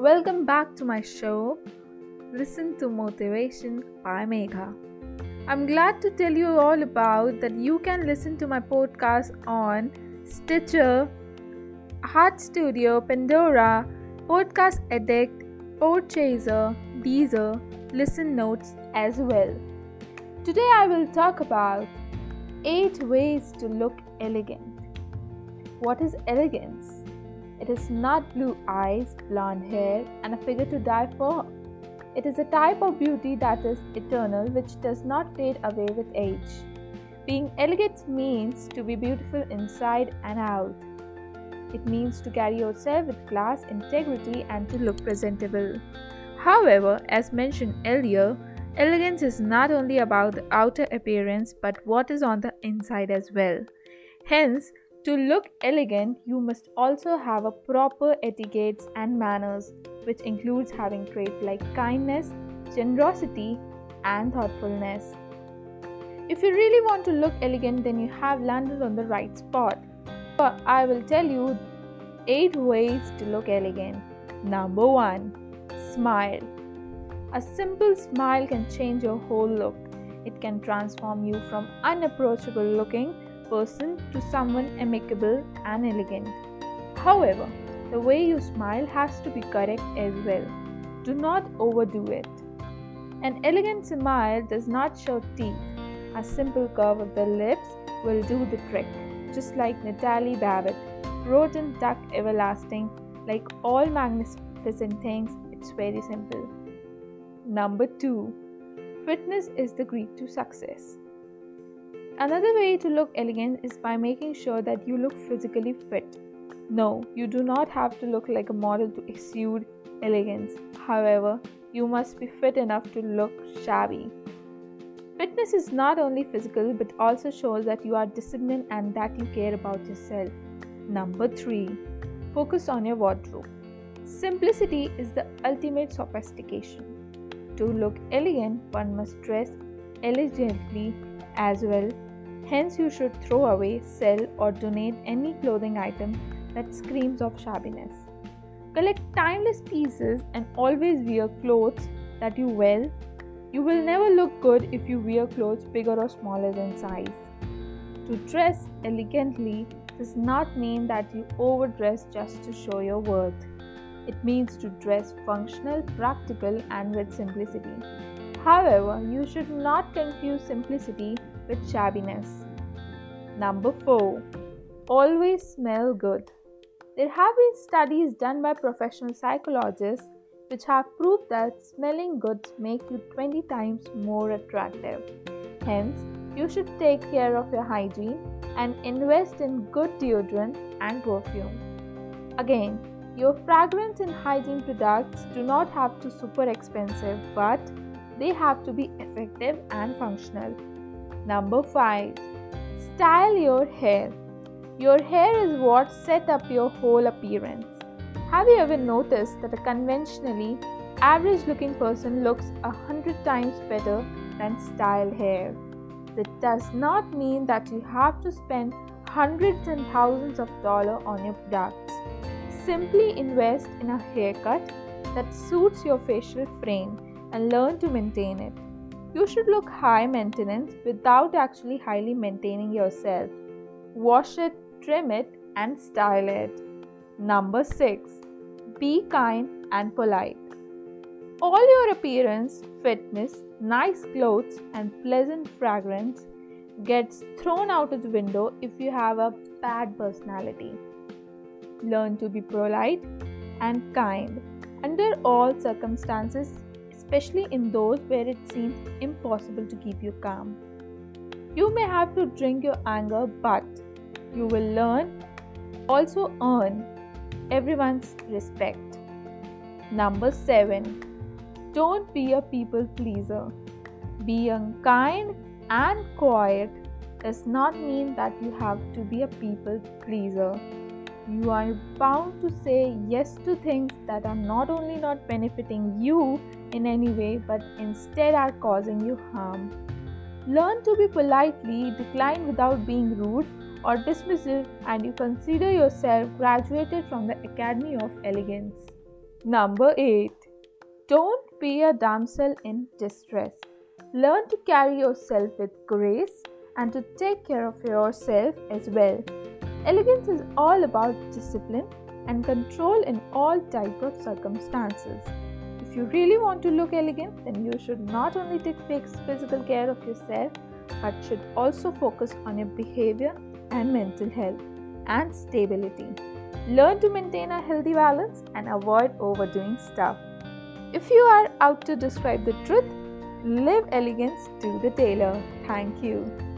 Welcome back to my show, Listen to Motivation by Megha. I'm glad to tell you all about that you can listen to my podcast on Stitcher, Heart Studio, Pandora, Podcast Addict, Podchaser, Deezer, Listen Notes as well. Today I will talk about 8 ways to look elegant. What is elegance? It is not blue eyes, blonde hair, and a figure to die for. It is a type of beauty that is eternal, which does not fade away with age. Being elegant means to be beautiful inside and out. It means to carry yourself with class, integrity, and to look presentable. However, as mentioned earlier, elegance is not only about the outer appearance but what is on the inside as well. Hence, to look elegant, you must also have a proper etiquette and manners, which includes having traits like kindness, generosity, and thoughtfulness. If you really want to look elegant, then you have landed on the right spot. But I will tell you 8 ways to look elegant. Number 1 Smile. A simple smile can change your whole look. It can transform you from unapproachable looking person to someone amicable and elegant. However, the way you smile has to be correct as well. Do not overdo it. An elegant smile does not show teeth. A simple curve of the lips will do the trick, just like Natalie Babbitt wrote in Tuck Everlasting, like all magnificent things, it's very simple. Number 2. Fitness is the key to success. Another way to look elegant is by making sure that you look physically fit. No, you do not have to look like a model to exude elegance. However, you must be fit enough to look shabby. Fitness is not only physical but also shows that you are disciplined and that you care about yourself. Number 3. Focus on your wardrobe. Simplicity is the ultimate sophistication. To look elegant, one must dress elegantly as well. Hence, you should throw away, sell, or donate any clothing item that screams of shabbiness. Collect timeless pieces and always wear clothes that you well. You will never look good if you wear clothes bigger or smaller than size. To dress elegantly does not mean that you overdress just to show your worth. It means to dress functional, practical, and with simplicity. However, you should not confuse simplicity with shabbiness. Number 4. Always smell good. There have been studies done by professional psychologists which have proved that smelling good make you 20 times more attractive. Hence, you should take care of your hygiene and invest in good deodorant and perfume. Again, your fragrance and hygiene products do not have to super expensive, but they have to be effective and functional. Number 5. Style your hair. Your hair is what set up your whole appearance. Have you ever noticed that a conventionally average looking person looks a hundred times better than styled hair? That does not mean that you have to spend hundreds and thousands of dollars on your products. Simply invest in a haircut that suits your facial frame and learn to maintain it. You should look high maintenance without actually highly maintaining yourself. Wash it, trim it, and style it. Number 6. Be kind and polite. All your appearance, fitness, nice clothes, and pleasant fragrance gets thrown out of the window if you have a bad personality. Learn to be polite and kind under all circumstances especially in those where it seems impossible to keep you calm. You may have to drink your anger, but you will learn, also earn everyone's respect. Number 7. Don't be a people pleaser. Being kind and quiet does not mean that you have to be a people pleaser. You are bound to say yes to things that are not only not benefiting you in any way but instead are causing you harm. Learn to be politely, decline without being rude or dismissive, and you consider yourself graduated from the Academy of Elegance. Number 8. Don't be a damsel in distress. Learn to carry yourself with grace and to take care of yourself as well. Elegance is all about discipline and control in all type of circumstances. If you really want to look elegant, then you should not only take physical care of yourself but should also focus on your behavior and mental health and stability. Learn to maintain a healthy balance and avoid overdoing stuff. If you are out to describe the truth, live elegance to the tailor. Thank you.